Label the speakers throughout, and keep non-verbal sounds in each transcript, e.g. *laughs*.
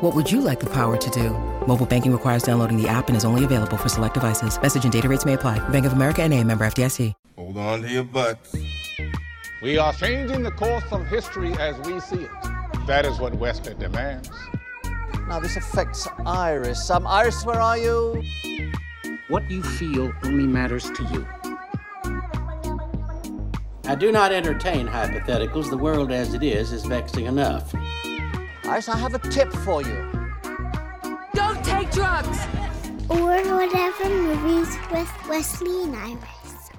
Speaker 1: What would you like the power to do? Mobile banking requires downloading the app and is only available for select devices. Message and data rates may apply. Bank of America and a member FDIC.
Speaker 2: Hold on to your butts.
Speaker 3: We are changing the course of history as we see it. That is what Wesley demands.
Speaker 4: Now this affects Iris. Um, Iris, where are you?
Speaker 5: What you feel only matters to you. I do not entertain hypotheticals. The world as it is is vexing enough.
Speaker 4: Iris, I have a tip for you.
Speaker 6: Don't take drugs!
Speaker 7: Or whatever movies with Wesley and Iris.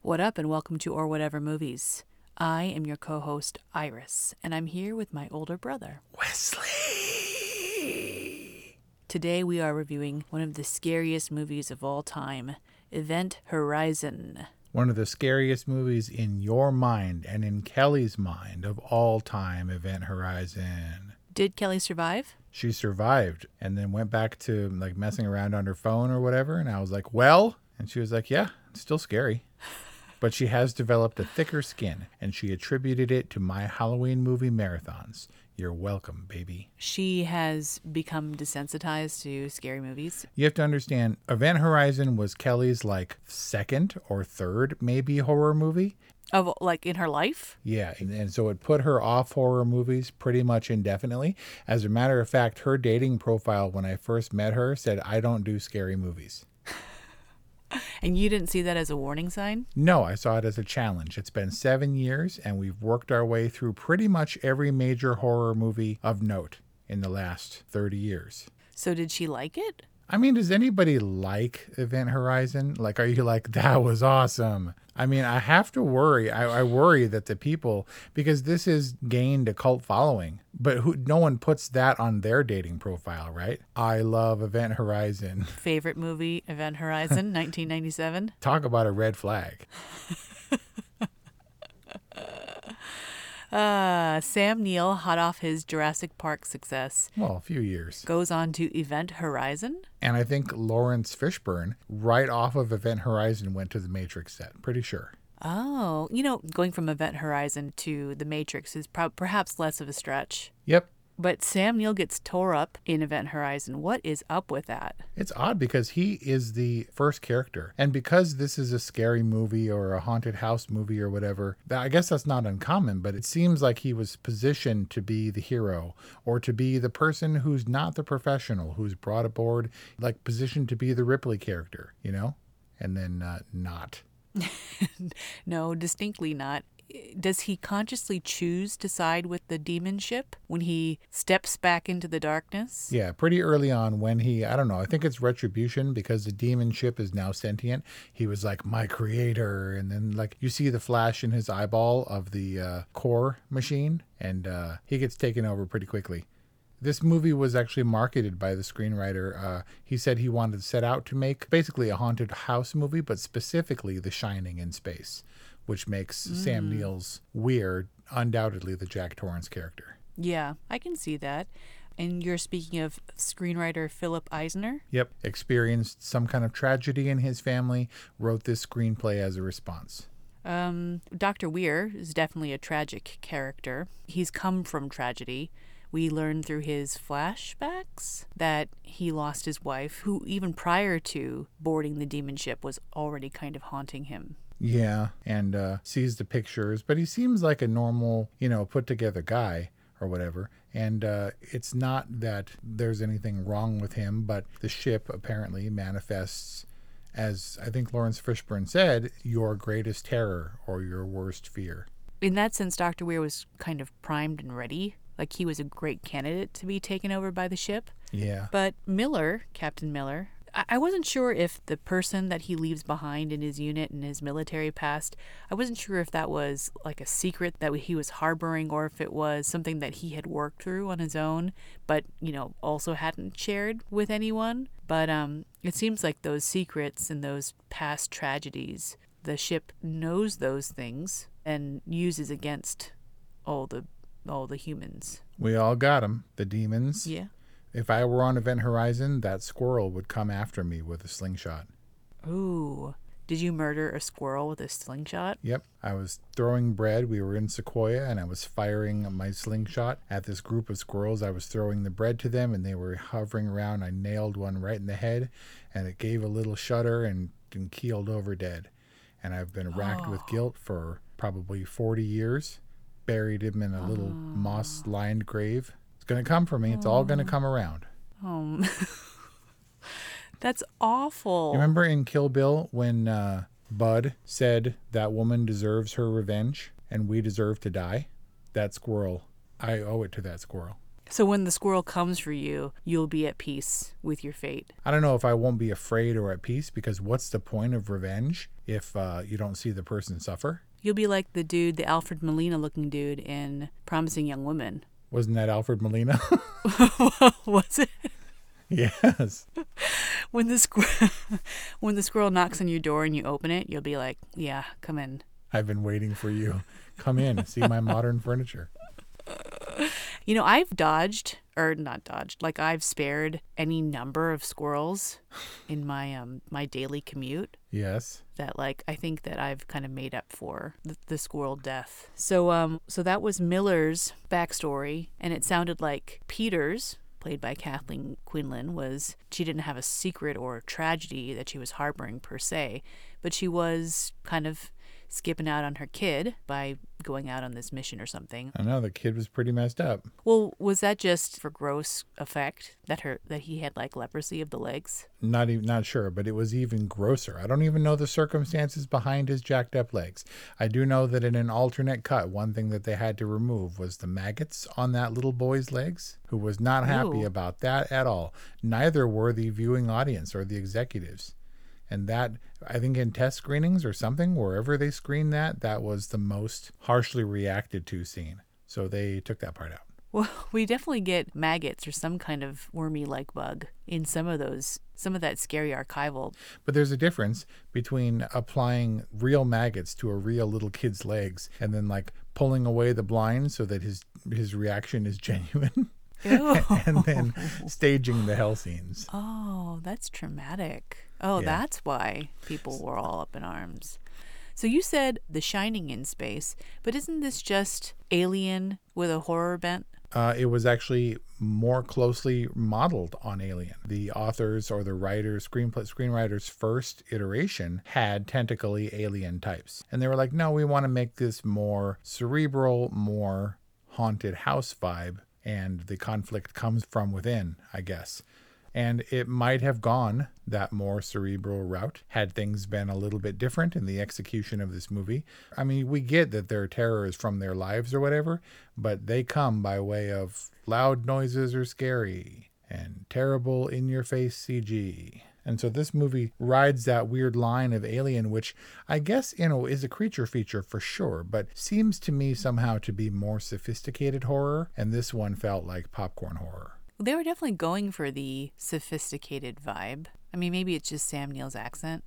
Speaker 8: What up, and welcome to Or Whatever Movies. I am your co host, Iris, and I'm here with my older brother, Wesley. Today we are reviewing one of the scariest movies of all time Event Horizon.
Speaker 9: One of the scariest movies in your mind and in Kelly's mind of all time, Event Horizon.
Speaker 8: Did Kelly survive?
Speaker 9: She survived and then went back to like messing around on her phone or whatever. And I was like, well, and she was like, yeah, it's still scary. *laughs* But she has developed a thicker skin and she attributed it to my Halloween movie marathons. You're welcome, baby.
Speaker 8: She has become desensitized to scary movies.
Speaker 9: You have to understand, Event Horizon was Kelly's like second or third maybe horror movie.
Speaker 8: Of like in her life?
Speaker 9: Yeah, and, and so it put her off horror movies pretty much indefinitely. As a matter of fact, her dating profile when I first met her said, I don't do scary movies. *laughs*
Speaker 8: And you didn't see that as a warning sign?
Speaker 9: No, I saw it as a challenge. It's been seven years, and we've worked our way through pretty much every major horror movie of note in the last 30 years.
Speaker 8: So did she like it?
Speaker 9: I mean, does anybody like Event Horizon? Like, are you like, that was awesome? I mean, I have to worry. I, I worry that the people, because this has gained a cult following, but who, no one puts that on their dating profile, right? I love Event Horizon. *laughs*
Speaker 8: Favorite movie, Event Horizon, *laughs* 1997.
Speaker 9: Talk about a red flag. *laughs*
Speaker 8: Uh, Sam Neill, hot off his Jurassic Park success,
Speaker 9: Well, a few years.
Speaker 8: goes on to Event Horizon.
Speaker 9: And I think Laurence Fishburne, right off of Event Horizon, went to the Matrix set. Pretty sure.
Speaker 8: Oh, you know, going from Event Horizon to The Matrix is pro- perhaps less of a stretch.
Speaker 9: Yep.
Speaker 8: But Sam Neill gets tore up in Event Horizon. What is up with that?
Speaker 9: It's odd because he is the first character. And because this is a scary movie or a haunted house movie or whatever, I guess that's not uncommon, but it seems like he was positioned to be the hero or to be the person who's not the professional, who's brought aboard, like positioned to be the Ripley character, you know? And then uh, not. *laughs*
Speaker 8: No, distinctly not. Does he consciously choose to side with the demon ship when he steps back into the darkness?
Speaker 9: Yeah, pretty early on when he, I don't know, I think it's retribution because the demon ship is now sentient. He was like, my creator. And then, like, you see the flash in his eyeball of the uh, core machine, and uh, he gets taken over pretty quickly. This movie was actually marketed by the screenwriter. Uh, he said he wanted to set out to make basically a haunted house movie, but specifically The Shining in space, which makes Sam Neill's weird, undoubtedly the Jack Torrance character.
Speaker 8: Yeah, I can see that. And you're speaking of screenwriter Philip Eisner?
Speaker 9: Yep. Experienced some kind of tragedy in his family, wrote this screenplay as a response.
Speaker 8: Um, Dr. Weir is definitely a tragic character. He's come from tragedy. We learn through his flashbacks that he lost his wife, who, even prior to boarding the demon ship, was already kind of haunting him.
Speaker 9: Yeah, and uh, sees the pictures, but he seems like a normal, you know, put together guy or whatever. And uh, it's not that there's anything wrong with him, but the ship apparently manifests as I think Laurence Fishburne said, your greatest terror or your worst fear.
Speaker 8: In that sense, Dr. Weir was kind of primed and ready. Like he was a great candidate to be taken over by the ship.
Speaker 9: Yeah.
Speaker 8: But Miller, Captain Miller, I wasn't sure if the person that he leaves behind in his unit and his military past, I wasn't sure if that was like a secret that he was harboring or if it was something that he had worked through on his own, but, you know, also hadn't shared with anyone. But um, It seems like those secrets and those past tragedies, the ship knows those things and uses against all the all the humans.
Speaker 9: We all got 'em, the demons.
Speaker 8: Yeah.
Speaker 9: If I were on Event Horizon, that squirrel would come after me with a slingshot.
Speaker 8: Ooh. Did you murder a squirrel with a slingshot?
Speaker 9: Yep. I was throwing bread. We were in Sequoia and I was firing my slingshot at this group of squirrels. I was throwing the bread to them and they were hovering around. I nailed one right in the head and it gave a little shudder and, and keeled over dead. And I've been racked with oh. guilt for probably 40 years. Buried him in a little ah. moss lined grave. It's going to come for me. It's all going to come around.
Speaker 8: Um *laughs* That's awful.
Speaker 9: You remember in Kill Bill when uh, Bud said that woman deserves her revenge and we deserve to die? That squirrel, I owe it to that squirrel.
Speaker 8: So when the squirrel comes for you, you'll be at peace with your fate.
Speaker 9: I don't know if I won't be afraid or at peace because what's the point of revenge if uh, you don't see the person suffer?
Speaker 8: You'll be like the dude, the Alfred Molina looking dude in Promising Young Woman.
Speaker 9: Wasn't that Alfred Molina? *laughs* *laughs*
Speaker 8: Was it?
Speaker 9: yes.
Speaker 8: When the squirrel *laughs* when the squirrel knocks on your door and you open it, you'll be like, "Yeah, come in."
Speaker 9: I've been waiting for you. Come in, see my modern furniture.
Speaker 8: You know, I've dodged or not dodged, like I've spared any number of squirrels in my um my daily commute
Speaker 9: Yes.
Speaker 8: that like I think that I've kind of made up for the, the squirrel death. So um so that was Miller's backstory and it sounded like Peters played by Kathleen Quinlan was she didn't have a secret or a tragedy that she was harboring per se, but she was kind of skipping out on her kid by going out on this mission or something.
Speaker 9: I know the kid was pretty messed up.
Speaker 8: Well, was that just for gross effect that her that he had like leprosy of the legs?
Speaker 9: Not even not sure, but it was even grosser. I don't even know the circumstances behind his jacked up legs. I do know that in an alternate cut, one thing that they had to remove was the maggots on that little boy's legs, who was not happy
Speaker 8: Ooh.
Speaker 9: about that at all. Neither were the viewing audience or the executives. And that I think in test screenings or something, wherever they screened that, that was the most harshly reacted to scene. So they took that part out.
Speaker 8: Well, *laughs* we definitely get maggots or some kind of wormy like bug in some of those some of that scary archival.
Speaker 9: But there's a difference between applying real maggots to a real little kid's legs and then like pulling away the blind so that his his reaction is *laughs* genuine *laughs* and then staging the hell scenes.
Speaker 8: Oh, that's traumatic. Oh,
Speaker 9: Yeah.
Speaker 8: that's why people were all up in arms. So you said The Shining in space, but isn't this just Alien with a horror bent?
Speaker 9: Uh, it was actually more closely modeled on Alien. The authors or the writers, screenplay screenwriters' first iteration had tentacly alien types, and they were like, "No, we want to make this more cerebral, more haunted house vibe." And the conflict comes from within, I guess. And it might have gone that more cerebral route had things been a little bit different in the execution of this movie. I mean, we get that their terror is from their lives or whatever, but they come by way of loud noises are scary and terrible in your face CG. And so this movie rides that weird line of Alien, which I guess, you know, is a creature feature for sure, but seems to me somehow to be more sophisticated horror. And this one felt like popcorn horror.
Speaker 8: They were definitely going for the sophisticated vibe. I mean, maybe it's just Sam Neill's accent.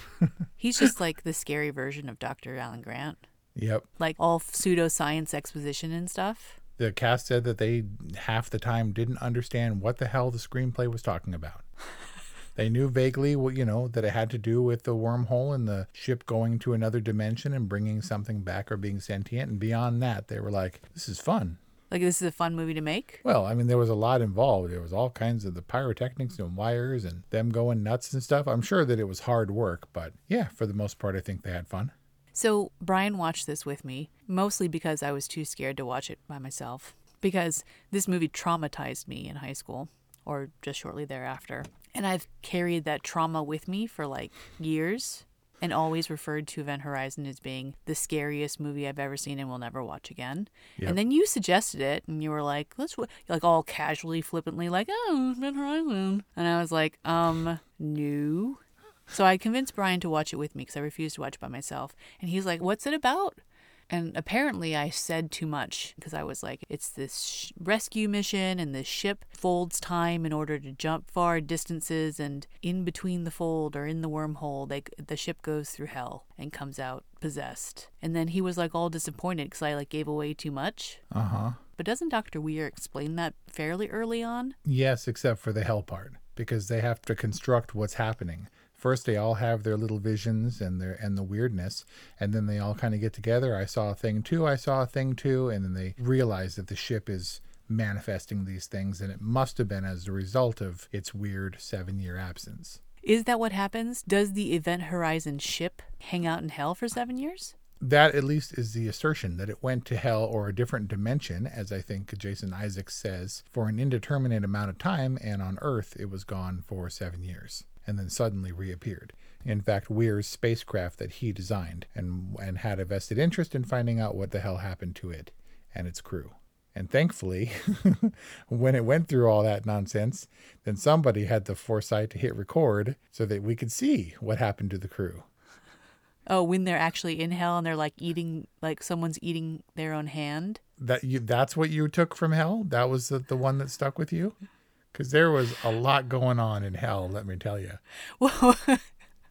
Speaker 8: *laughs* He's just like the scary version of Dr. Alan Grant,
Speaker 9: Yep.
Speaker 8: like all pseudoscience exposition and stuff.
Speaker 9: The cast said that they half the time didn't understand what the hell the screenplay was talking about. *laughs* They knew vaguely what you know that it had to do with the wormhole and the ship going to another dimension and bringing something back or being sentient. And beyond that, they were like, "This is fun."
Speaker 8: Like, this is a fun movie to make.
Speaker 9: Well, I mean, there was a lot involved. There was all kinds of the pyrotechnics and wires and them going nuts and stuff. I'm sure that it was hard work, but yeah, for the most part, I think they had fun.
Speaker 8: So Brian watched this with me, mostly because I was too scared to watch it by myself. Because this movie traumatized me in high school, or just shortly thereafter. And I've carried that trauma with me for like years and always referred to Event Horizon as being the scariest movie I've ever seen and will never watch again.
Speaker 9: Yep.
Speaker 8: And then you suggested it and you were like, let's, like all casually, flippantly, like, oh, Event Horizon. And I was like, um, no. So I convinced Brian to watch it with me because I refused to watch it by myself. And he's like, what's it about? And apparently, I said too much because I was like, it's this sh- rescue mission, and the ship folds time in order to jump far distances. And in between the fold or in the wormhole, they, the ship goes through hell and comes out possessed. And then he was like all disappointed because I like gave away too much.
Speaker 9: Uh huh.
Speaker 8: But doesn't Dr. Weir explain that fairly early on?
Speaker 9: Yes, except for the hell part, because they have to construct what's happening. First, they all have their little visions and their and the weirdness, and then they all kind of get together. I saw a thing too. I saw a thing too, and then they realize that the ship is manifesting these things, and it must have been as a result of its weird seven-year absence.
Speaker 8: Is that what happens? Does the Event Horizon ship hang out in hell for seven years?
Speaker 9: that at least is the assertion that it went to hell or a different dimension, as I think Jason Isaacs says, for an indeterminate amount of time, and on Earth it was gone for seven years and then suddenly reappeared. In fact, Weir's spacecraft that he designed and, and had a vested interest in finding out what the hell happened to it and its crew. And thankfully, *laughs* when it went through all that nonsense, then somebody had the foresight to hit record so that we could see what happened to the crew.
Speaker 8: Oh, when they're actually in hell and they're like eating, like someone's eating their own hand.
Speaker 9: That you that's what you took from hell? That was the, the one that stuck with you? Cuz there was a lot going on in hell, let me tell you. *laughs*
Speaker 8: Well,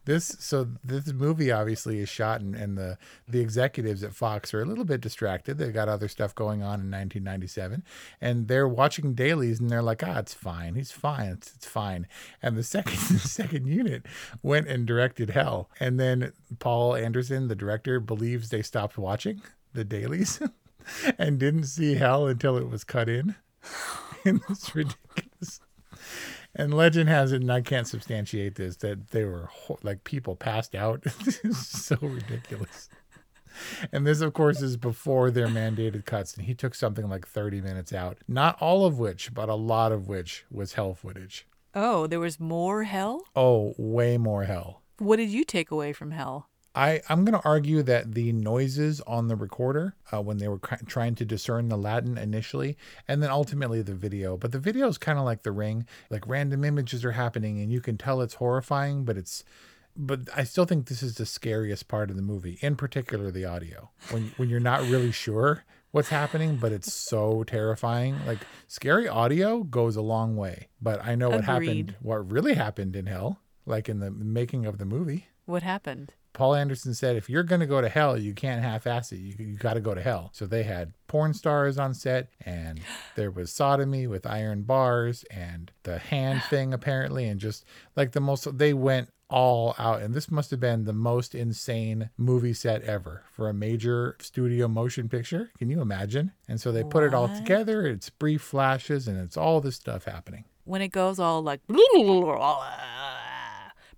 Speaker 9: This so this movie obviously is shot and, and the the executives at Fox are a little bit distracted. They've got other stuff going on in 1997 and they're watching dailies and they're like, "Ah, it's fine. He's fine. It's, it's fine." And the second *laughs* the second unit went and directed Hell. And then Paul Anderson, the director, believes they stopped watching the dailies *laughs* and didn't see Hell until it was cut in. and it's ridiculous. And legend has it, and I can't substantiate this, that they were like people passed out. *laughs* it's so ridiculous. And this, of course, is before their mandated cuts. And he took something like 30 minutes out. Not all of which, but a lot of which was hell footage.
Speaker 8: oh, there was more hell?
Speaker 9: Oh, way more hell.
Speaker 8: What did you take away from hell?
Speaker 9: I, I'm going to argue that the noises on the recorder uh, when they were cr- trying to discern the Latin initially, and then ultimately the video, but the video is kind of like the ring, like random images are happening and you can tell it's horrifying, but it's, but I still think this is the scariest part of the movie, in particular the audio. When when you're not really sure what's happening, but it's so terrifying. Like scary audio goes a long way. But I know what happened, what really happened in hell, like in the making of the movie.
Speaker 8: What happened?
Speaker 9: Paul Anderson said, if you're going to go to hell, you can't half ass it. You, you got to go to hell. So they had porn stars on set, and *gasps* there was sodomy with iron bars and the hand *gasps* thing, apparently, and just like the most, they went all out. And this must have been the most insane movie set ever for a major studio motion picture. Can you imagine? And so they put it all together. It's brief flashes, and it's all this stuff happening.
Speaker 8: When it goes all like, *laughs*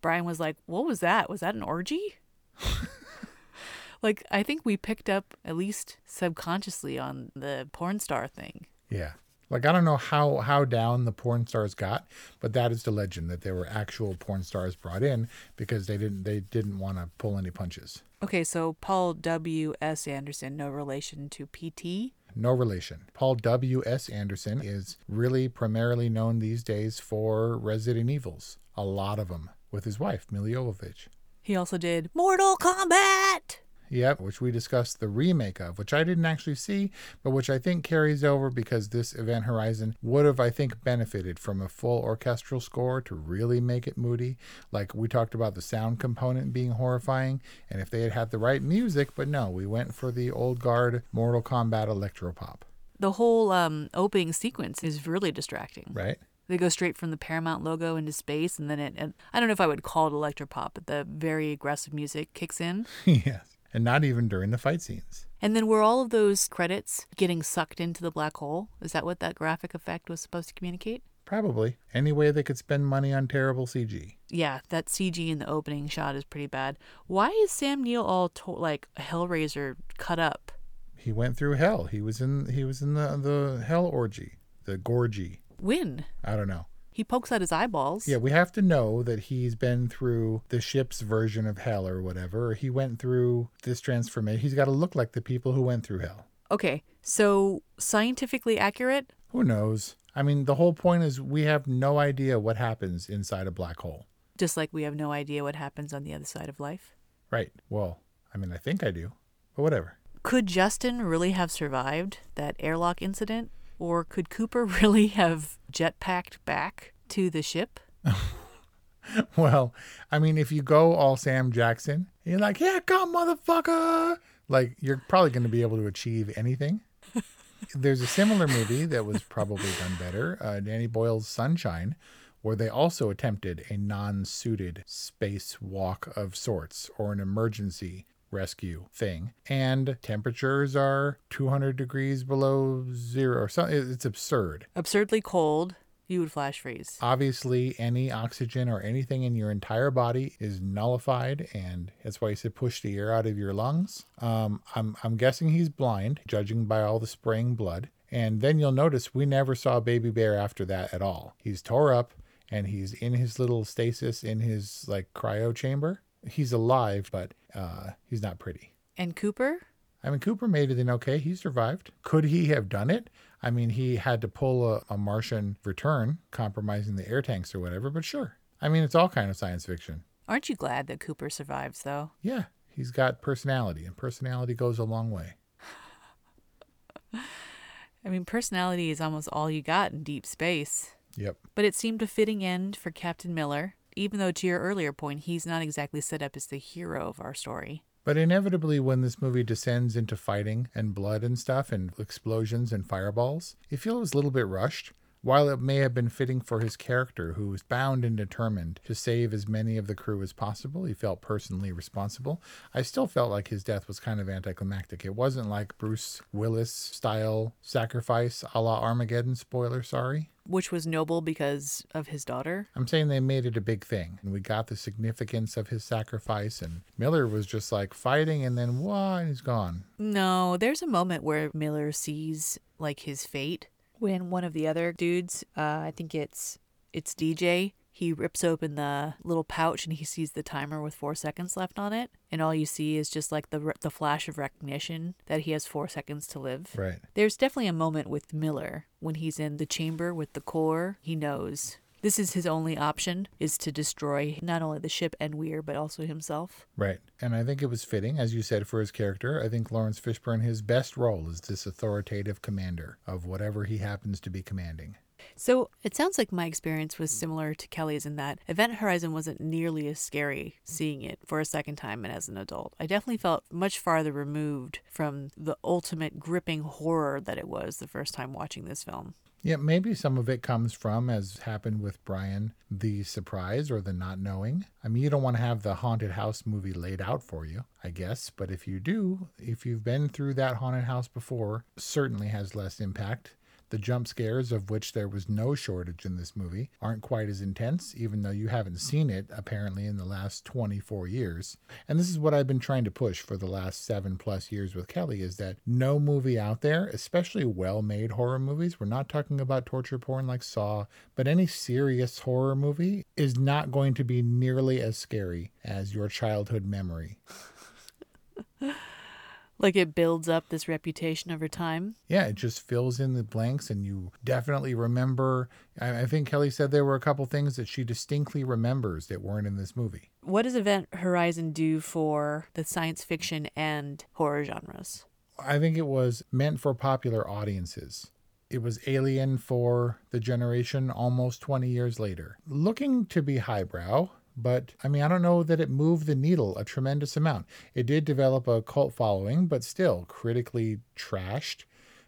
Speaker 8: Brian was like, What was that? Was that an orgy? *laughs* like, I think we picked up, at least subconsciously, on the porn star thing.
Speaker 9: Yeah. Like I don't know how how down the porn stars got, but that is the legend that there were actual porn stars brought in because they didn't they didn't want to pull any punches.
Speaker 8: Okay, so Paul W. S. Anderson, no relation to PT.
Speaker 9: No relation. Paul W. S. Anderson is really primarily known these days for Resident Evils, a lot of them, with his wife Milla Jovovich.
Speaker 8: He also did Mortal Kombat.
Speaker 9: Yep, which we discussed the remake of, which I didn't actually see, but which I think carries over because this Event Horizon would have, I think, benefited from a full orchestral score to really make it moody. Like we talked about the sound component being horrifying, and if they had had the right music, but no, we went for the old guard Mortal Kombat electropop,
Speaker 8: The whole um, opening sequence is really distracting.
Speaker 9: right?
Speaker 8: They go straight from the Paramount logo into space, and then it, and I don't know if I would call it electropop, but the very aggressive music kicks in. *laughs*
Speaker 9: yes. And not even during the fight scenes.
Speaker 8: And then were all of those credits getting sucked into the black hole? Is that what that graphic effect was supposed to communicate?
Speaker 9: Probably. Any way they could spend money on terrible CG.
Speaker 8: Yeah, that CG in the opening shot is pretty bad. Why is Sam Neill all to- like a Hellraiser cut up?
Speaker 9: He went through hell. He was in he was in the the hell orgy, the gorgy.
Speaker 8: When?
Speaker 9: I don't know.
Speaker 8: He pokes out his eyeballs.
Speaker 9: Yeah, we have to know that he's been through the ship's version of hell or whatever. Or he went through this transformation. He's got to look like the people who went through hell.
Speaker 8: Okay, so scientifically accurate?
Speaker 9: Who knows? I mean, the whole point is we have no idea what happens inside a black hole.
Speaker 8: Just like we have no idea what happens on the other side of life.
Speaker 9: Right. Well, I mean, I think I do, but whatever.
Speaker 8: Could Justin really have survived that airlock incident? Or could Cooper *laughs* really have jetpacked back to the ship? *laughs*
Speaker 9: Well, I mean, if you go all Sam Jackson, you're like, yeah, come, motherfucker. Like, you're probably going to be able to achieve anything. *laughs* There's a similar movie that was probably done better, uh, Danny Boyle's Sunshine, where they also attempted a non suited space walk of sorts or an emergency rescue thing. And temperatures are 200 degrees below zero or something. It's absurd.
Speaker 8: Absurdly cold, you would flash freeze.
Speaker 9: Obviously, any oxygen or anything in your entire body is nullified, and that's why he said push the air out of your lungs. Um, I'm, I'm guessing he's blind, judging by all the spraying blood. And then you'll notice we never saw Baby Bear after that at all. He's tore up and he's in his little stasis in his like cryo chamber. He's alive, but uh, he's not pretty.
Speaker 8: And Cooper?
Speaker 9: I mean, Cooper made it in okay. He survived. Could he have done it? I mean, he had to pull a, a Martian return, compromising the air tanks or whatever, but sure. I mean, it's all kind of science fiction.
Speaker 8: Aren't you glad that Cooper survives, though?
Speaker 9: Yeah, he's got personality, and personality goes a long way. *laughs*
Speaker 8: I mean, personality is almost all you got in deep space.
Speaker 9: Yep.
Speaker 8: But it seemed a fitting end for Captain Miller, even though, to your earlier point, he's not exactly set up as the hero of our story.
Speaker 9: But inevitably, when this movie descends into fighting and blood and stuff and explosions and fireballs, feel it was a little bit rushed. While it may have been fitting for his character, who was bound and determined to save as many of the crew as possible, he felt personally responsible. I still felt like his death was kind of anticlimactic. It wasn't like Bruce Willis style sacrifice a la Armageddon, spoiler, sorry.
Speaker 8: Which was noble because of his daughter.
Speaker 9: I'm saying they made it a big thing, and we got the significance of his sacrifice. And Miller was just like fighting, and then what? He's gone.
Speaker 8: No, there's a moment where Miller sees like his fate when one of the other dudes, uh, I think it's it's DJ, he rips open the little pouch and he sees the timer with four seconds left on it, and all you see is just like the the flash of recognition that he has four seconds to live.
Speaker 9: Right.
Speaker 8: There's definitely a moment with Miller when he's in the chamber with the core. He knows this is his only option is to destroy not only the ship and Weir but also himself.
Speaker 9: Right. And I think it was fitting, as you said, for his character. I think Laurence Fishburne, his best role is this authoritative commander of whatever he happens to be commanding.
Speaker 8: So it sounds like my experience was similar to Kelly's in that Event Horizon wasn't nearly as scary seeing it for a second time and as an adult. I definitely felt much farther removed from the ultimate gripping horror that it was the first time watching this film.
Speaker 9: Yeah, maybe some of it comes from, as happened with Brian, the surprise or the not knowing. I mean, you don't want to have the haunted house movie laid out for you, I guess, but if you do, if you've been through that haunted house before, certainly has less impact. The jump scares, of which there was no shortage in this movie, aren't quite as intense, even though you haven't seen it apparently in the last 24 years. And this is what I've been trying to push for the last seven plus years with Kelly is that no movie out there, especially well made horror movies, we're not talking about torture porn like Saw, but any serious horror movie is not going to be nearly as scary as your childhood memory. *laughs*
Speaker 8: Like it builds up this reputation over time.
Speaker 9: Yeah, it just fills in the blanks, and you definitely remember. I, I think Kelly said there were a couple things that she distinctly remembers that weren't in this movie.
Speaker 8: What does Event Horizon do for the science fiction and horror genres?
Speaker 9: I think it was meant for popular audiences. It was alien for the generation almost 20 years later. Looking to be highbrow, but I mean, I don't know that it moved the needle a tremendous amount. It did develop a cult following, but still critically trashed,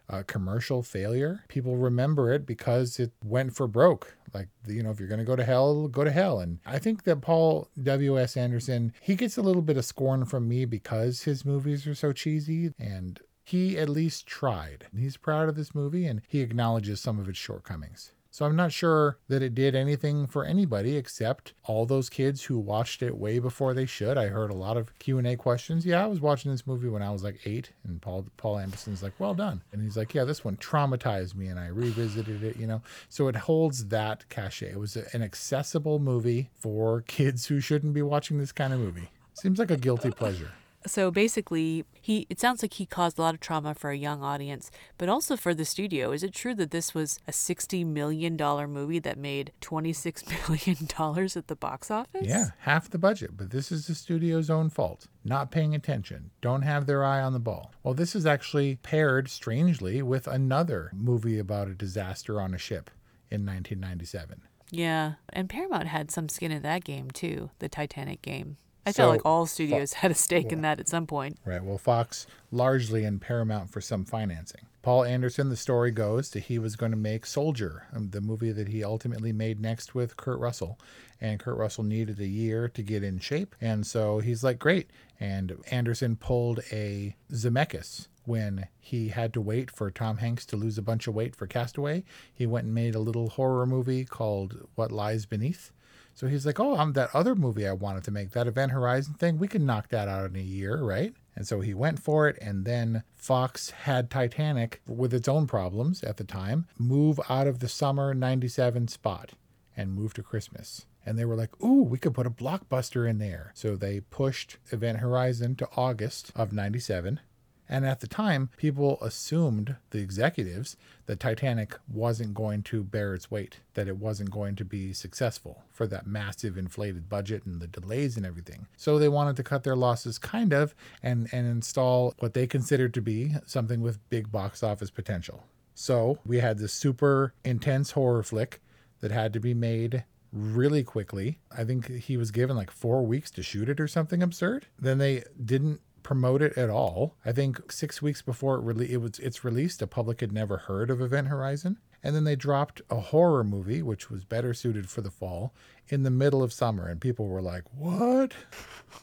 Speaker 9: uh, commercial failure. People remember it because it went for broke. Like, you know, if you're going to go to hell, go to hell. And I think that Paul W.S. Anderson, he gets a little bit of scorn from me because his movies are so cheesy. And he at least tried. He's proud of this movie and he acknowledges some of its shortcomings. So I'm not sure that it did anything for anybody except all those kids who watched it way before they should. I heard a lot of Q&A questions. Yeah, I was watching this movie when I was like 8 and Paul Paul Anderson's like, "Well done." And he's like, "Yeah, this one traumatized me and I revisited it, you know." So it holds that cachet. It was an accessible movie for kids who shouldn't be watching this kind of movie. Seems like a guilty pleasure.
Speaker 8: So basically, he it sounds like he caused a lot of trauma for a young audience, but also for the studio. Is it true that this was a 60 million dollar movie that made 26 *laughs* million dollars at the box office?
Speaker 9: Yeah, half the budget, but this is the studio's own fault. Not paying attention, don't have their eye on the ball. Well, this is actually paired strangely with another movie about a disaster on a ship in 1997.
Speaker 8: Yeah, and Paramount had some skin in that game too, the Titanic game. I
Speaker 9: So-
Speaker 8: felt like all studios *laughs* had a stake in that at some point.
Speaker 9: Right. Well, Fox largely and Paramount for some financing. Paul Anderson, the story goes that he was going to make Soldier, um, the movie that he ultimately made next with Kurt Russell. And Kurt Russell needed a year to get in shape. And so he's like, great. And Anderson pulled a Zemeckis when he had to wait for Tom Hanks to lose a bunch of weight for Castaway. He went and made a little horror movie called What Lies Beneath. So he's like, oh, I'm that other movie I wanted to make, that Event Horizon thing. We can knock that out in a year, right? And so he went for it. And then Fox had Titanic, with its own problems at the time, move out of the summer 97 spot and move to Christmas. And they were like, ooh, we could put a blockbuster in there. So they pushed Event Horizon to August of 97. And at the time, people assumed, the executives, that Titanic wasn't going to bear its weight, that it wasn't going to be successful for that massive inflated budget and the delays and everything. So they wanted to cut their losses kind of and, and install what they considered to be something with big box office potential. So we had this super intense horror flick that had to be made really quickly. I think he was given like four weeks to shoot it or something absurd. Then they didn't promote it at all. I think six weeks before it really it was it's released, the public had never heard of Event Horizon. And then they dropped a horror movie, which was better suited for the fall, in the middle of summer, and people were like, "What?"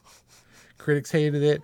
Speaker 9: *laughs* Critics hated it.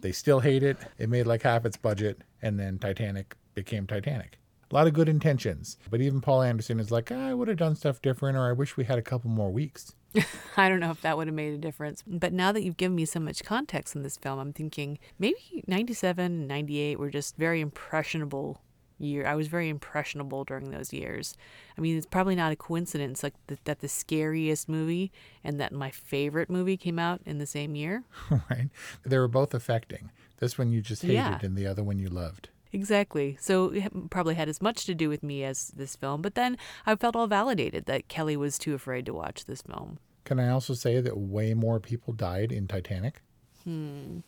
Speaker 9: They still hate it. It made like half its budget, and then Titanic became Titanic. A lot of good intentions, but even Paul Anderson is like, "Ah, I would have done stuff different, or I wish we had a couple more weeks. *laughs*
Speaker 8: I don't know if that would have made a difference. But now that you've given me so much context in this film, I'm thinking maybe 97 and 98 were just very impressionable year. I was very impressionable during those years. I mean, it's probably not a coincidence like th- that the scariest movie and that my favorite movie came out in the same year. *laughs*
Speaker 9: right? They were both affecting. This one you just hated,
Speaker 8: Yeah.
Speaker 9: and the other one you loved.
Speaker 8: Exactly. So it probably had as much to do with me as this film. But then I felt all validated that Kelly was too afraid to watch this film.
Speaker 9: Can I also say that way more people died in Titanic? Hmm.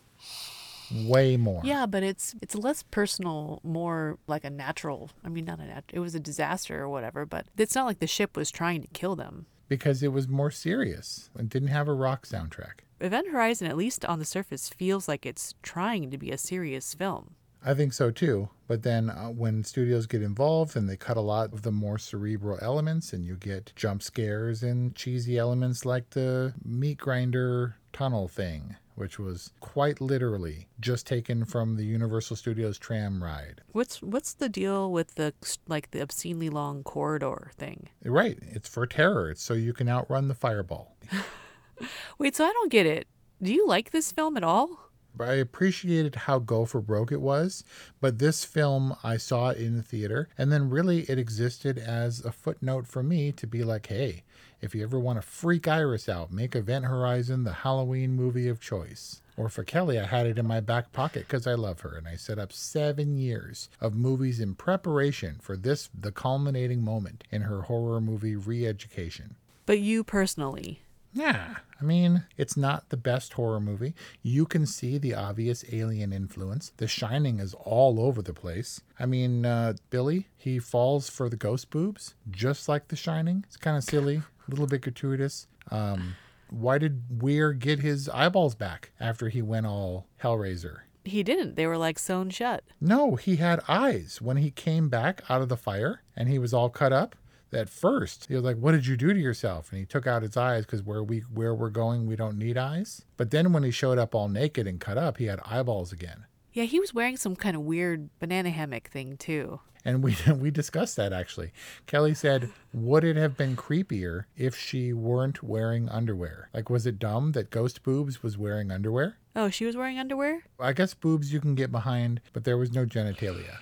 Speaker 9: Way more.
Speaker 8: Yeah, but it's it's less personal, more like a natural. I mean, not a nat- it was a disaster or whatever, but it's not like the ship was trying to kill them.
Speaker 9: Because it was more serious and didn't have a rock soundtrack.
Speaker 8: Event Horizon, at least on the surface, feels like it's trying to be a serious film.
Speaker 9: I think so too. But then uh, when studios get involved and they cut a lot of the more cerebral elements, and you get jump scares and cheesy elements like the meat grinder tunnel thing, which was quite literally just taken from the Universal Studios tram ride.
Speaker 8: What's what's the deal with the like the obscenely long corridor thing?
Speaker 9: Right. It's for terror. It's so you can outrun the fireball. *laughs*
Speaker 8: Wait, so I don't get it. Do you like this film at all?
Speaker 9: But I appreciated how go for broke it was. But this film, I saw it in the theater, and then really it existed as a footnote for me to be like, hey, if you ever want to freak Iris out, make Event Horizon the Halloween movie of choice. Or for Kelly, I had it in my back pocket because I love her, and I set up seven years of movies in preparation for this, the culminating moment in her horror movie re education.
Speaker 8: But you personally,
Speaker 9: Yeah, I mean, it's not the best horror movie. You can see the obvious alien influence. The Shining is all over the place. I mean, uh, Billy, he falls for the ghost boobs, just like The Shining. It's kind of silly, a little bit gratuitous. Um, why did Weir get his eyeballs back after he went all Hellraiser?
Speaker 8: he didn't. They were like sewn shut.
Speaker 9: No, he had eyes when he came back out of the fire and he was all cut up. At first, he was like, "What did you do to yourself?" And he took out his eyes because where we where we're going, we don't need eyes. But then when he showed up all naked and cut up, he had eyeballs again.
Speaker 8: Yeah, he was wearing some kind of weird banana hammock thing too.
Speaker 9: And we *laughs* we discussed that actually. Kelly said, "Would it have been creepier if she weren't wearing underwear? Like, was it dumb that Ghost Boobs was wearing underwear?
Speaker 8: Oh, she was wearing underwear
Speaker 9: I guess boobs you can get behind, but there was no genitalia.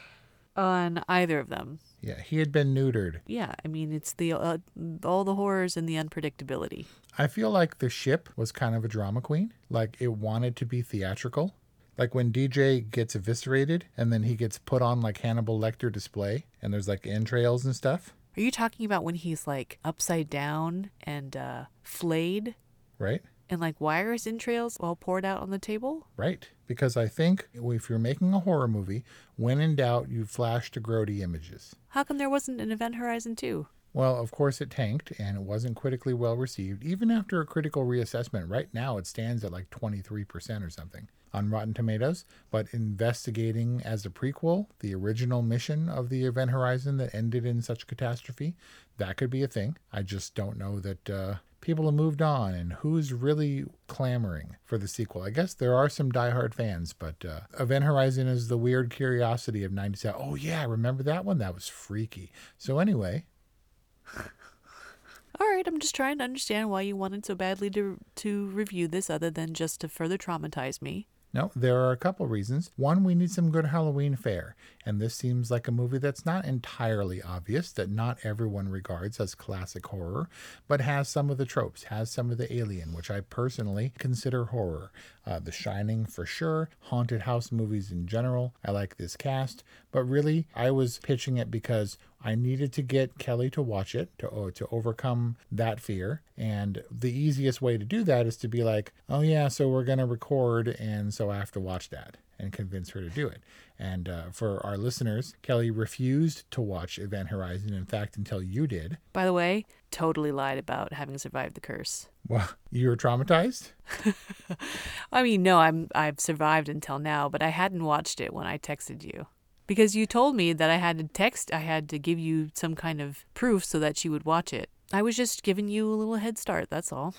Speaker 8: on either of them.
Speaker 9: Yeah, he had been neutered.
Speaker 8: Yeah, I mean it's the uh, all the horrors and the unpredictability.
Speaker 9: I feel like the ship was kind of a drama queen. Like it wanted to be theatrical. Like when DJ gets eviscerated and then he gets put on like Hannibal Lecter display and there's like entrails and stuff,
Speaker 8: Are you talking about when he's like upside down and uh, flayed
Speaker 9: right?
Speaker 8: And like wires entrails all poured out on the table?
Speaker 9: Right. Because I think if you're making a horror movie, when in doubt, you flash to grody images.
Speaker 8: How come there wasn't an Event Horizon 2?
Speaker 9: Well, of course, it tanked and it wasn't critically well received. Even after a critical reassessment, right now it stands at like 23% or something on Rotten Tomatoes. But investigating as a prequel, the original mission of the Event Horizon that ended in such catastrophe, that could be a thing. I just don't know that uh, people have moved on and who's really clamoring for the sequel. I guess there are some diehard fans, but uh, Event Horizon is the weird curiosity of 97. Oh, yeah, remember that one? That was freaky. So, anyway,
Speaker 8: All right, I'm just trying to understand why you wanted so badly to to review this other than just to further traumatize me.
Speaker 9: No, there are a couple reasons. One, we need some good Halloween fare, and this seems like a movie that's not entirely obvious, that not everyone regards as classic horror, but has some of the tropes, has some of the alien, which I personally consider horror. Uh, the Shining for sure, haunted house movies in general. I like this cast, but really, I was pitching it because I needed to get Kelly to watch it to oh, to overcome that fear, and the easiest way to do that is to be like, "Oh yeah, so we're gonna record, and so I have to watch that." And convince her to do it. And uh, for our listeners, Kelly refused to watch Event Horizon. In fact, until you did.
Speaker 8: By the way, totally lied about having survived the curse.
Speaker 9: Well, *laughs* you were traumatized. *laughs*
Speaker 8: I mean, no, I'm I've survived until now, but I hadn't watched it when I texted you. Because you told me that I had to text, I had to give you some kind of proof so that you would watch it. I was just giving you a little head start, that's all.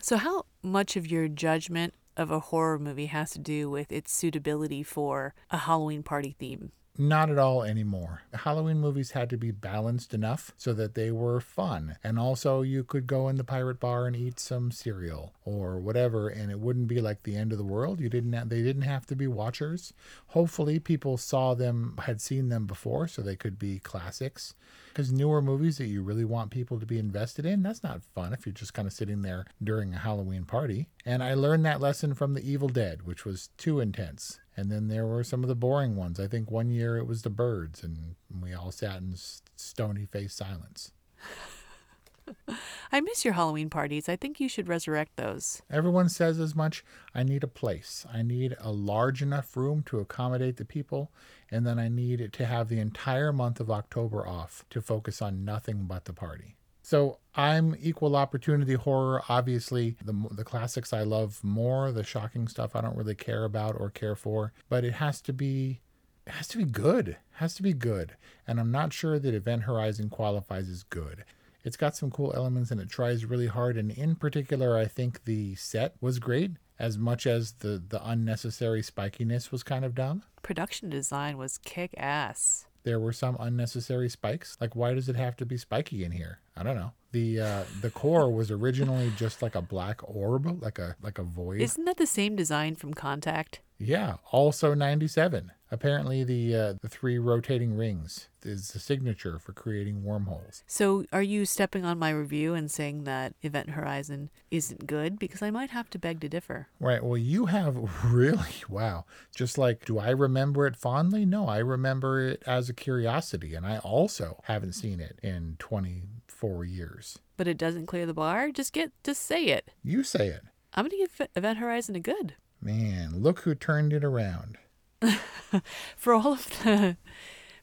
Speaker 8: So, how much of your judgment of a horror movie has to do with its suitability for a Halloween party theme?
Speaker 9: Not at all anymore. Halloween movies had to be balanced enough so that they were fun. And also, you could go in the pirate bar and eat some cereal or whatever, and it wouldn't be like the end of the world. You didn't have, they didn't have to be watchers. Hopefully, people saw them, had seen them before, so they could be classics. Because newer movies that you really want people to be invested in, that's not fun if you're just kind of sitting there during a Halloween party. And I learned that lesson from The Evil Dead, which was too intense. And then there were some of the boring ones. I think one year it was The Birds, and we all sat in stony faced silence. *laughs*
Speaker 8: I miss your Halloween parties. I think you should resurrect those.
Speaker 9: Everyone says as much. I need a place. I need a large enough room to accommodate the people, and then I need it to have the entire month of October off to focus on nothing but the party. So I'm equal opportunity horror. Obviously, the the classics I love more. The shocking stuff I don't really care about or care for. But it has to be, it has to be good. It has to be good. And I'm not sure that Event Horizon qualifies as good. It's got some cool elements and it tries really hard. And in particular, I think the set was great as much as the the unnecessary spikiness was kind of dumb.
Speaker 8: Production design was kick ass.
Speaker 9: There were some unnecessary spikes. Like, why does it have to be spiky in here? I don't know. The uh, the core was originally just like a black orb, like a like a void.
Speaker 8: Isn't that the same design from Contact?
Speaker 9: Yeah, also 97. Apparently, the uh, the three rotating rings is the signature for creating wormholes.
Speaker 8: So, are you stepping on my review and saying that Event Horizon isn't good? Because I might have to beg to differ.
Speaker 9: Right. Well, you have *laughs* really wow. Just like, do I remember it fondly? No, I remember it as a curiosity, and I also haven't seen it in 24 years.
Speaker 8: But it doesn't clear the bar. Just get, just say it.
Speaker 9: You say it.
Speaker 8: I'm gonna give Event Horizon a good.
Speaker 9: Man, look who turned it around. *laughs*
Speaker 8: for all of the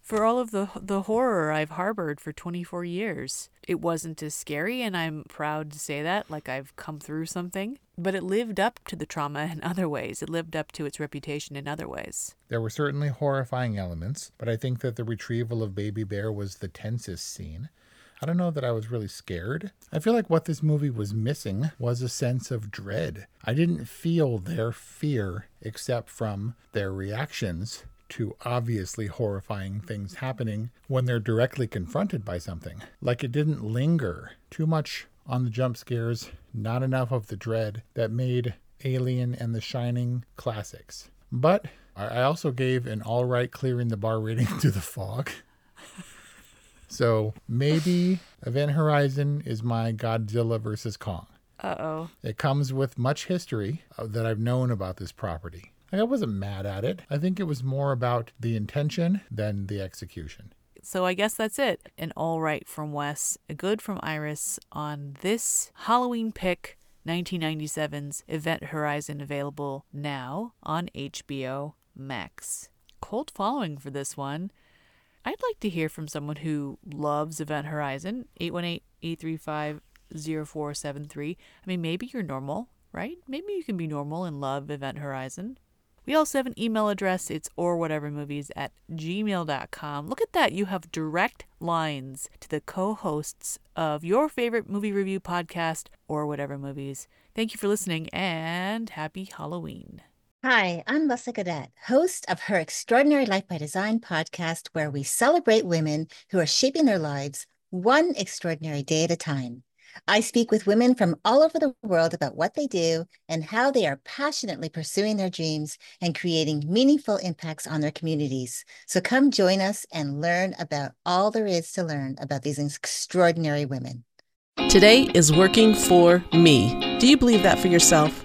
Speaker 8: for all of the the horror I've harbored for 24 years. It wasn't as scary and I'm proud to say that like I've come through something, but it lived up to the trauma in other ways. It lived up to its reputation in other ways.
Speaker 9: There were certainly horrifying elements, but I think that the retrieval of Baby Bear was the tensest scene. I don't know that I was really scared. I feel like what this movie was missing was a sense of dread. I didn't feel their fear except from their reactions to obviously horrifying things happening when they're directly confronted by something. Like it didn't linger too much on the jump scares, not enough of the dread that made Alien and The Shining classics. But I also gave an all right clearing the bar rating *laughs* to The Fog. So maybe *sighs* Event Horizon is my Godzilla versus Kong.
Speaker 8: Uh oh.
Speaker 9: It comes with much history uh, that I've known about this property. Like, I wasn't mad at it. I think it was more about the intention than the execution.
Speaker 8: So I guess that's it. An all right from Wes, a good from Iris on this Halloween pick, 1997's Event Horizon, available now on HBO Max. Cold following for this one. I'd like to hear from someone who loves Event Horizon, 818 835 0473. I mean, maybe you're normal, right? Maybe you can be normal and love Event Horizon. We also have an email address. It's or whatever movies at gmail.com. Look at that. You have direct lines to the co hosts of your favorite movie review podcast, or whatever movies. Thank you for listening and happy Halloween.
Speaker 10: Hi, I'm Lessa Godet, host of her Extraordinary Life by Design podcast, where we celebrate women who are shaping their lives one extraordinary day at a time. I speak with women from all over the world about what they do and how they are passionately pursuing their dreams and creating meaningful impacts on their communities. So come join us and learn about all there is to learn about these extraordinary women.
Speaker 2: Today is working for me. Do you believe that for yourself?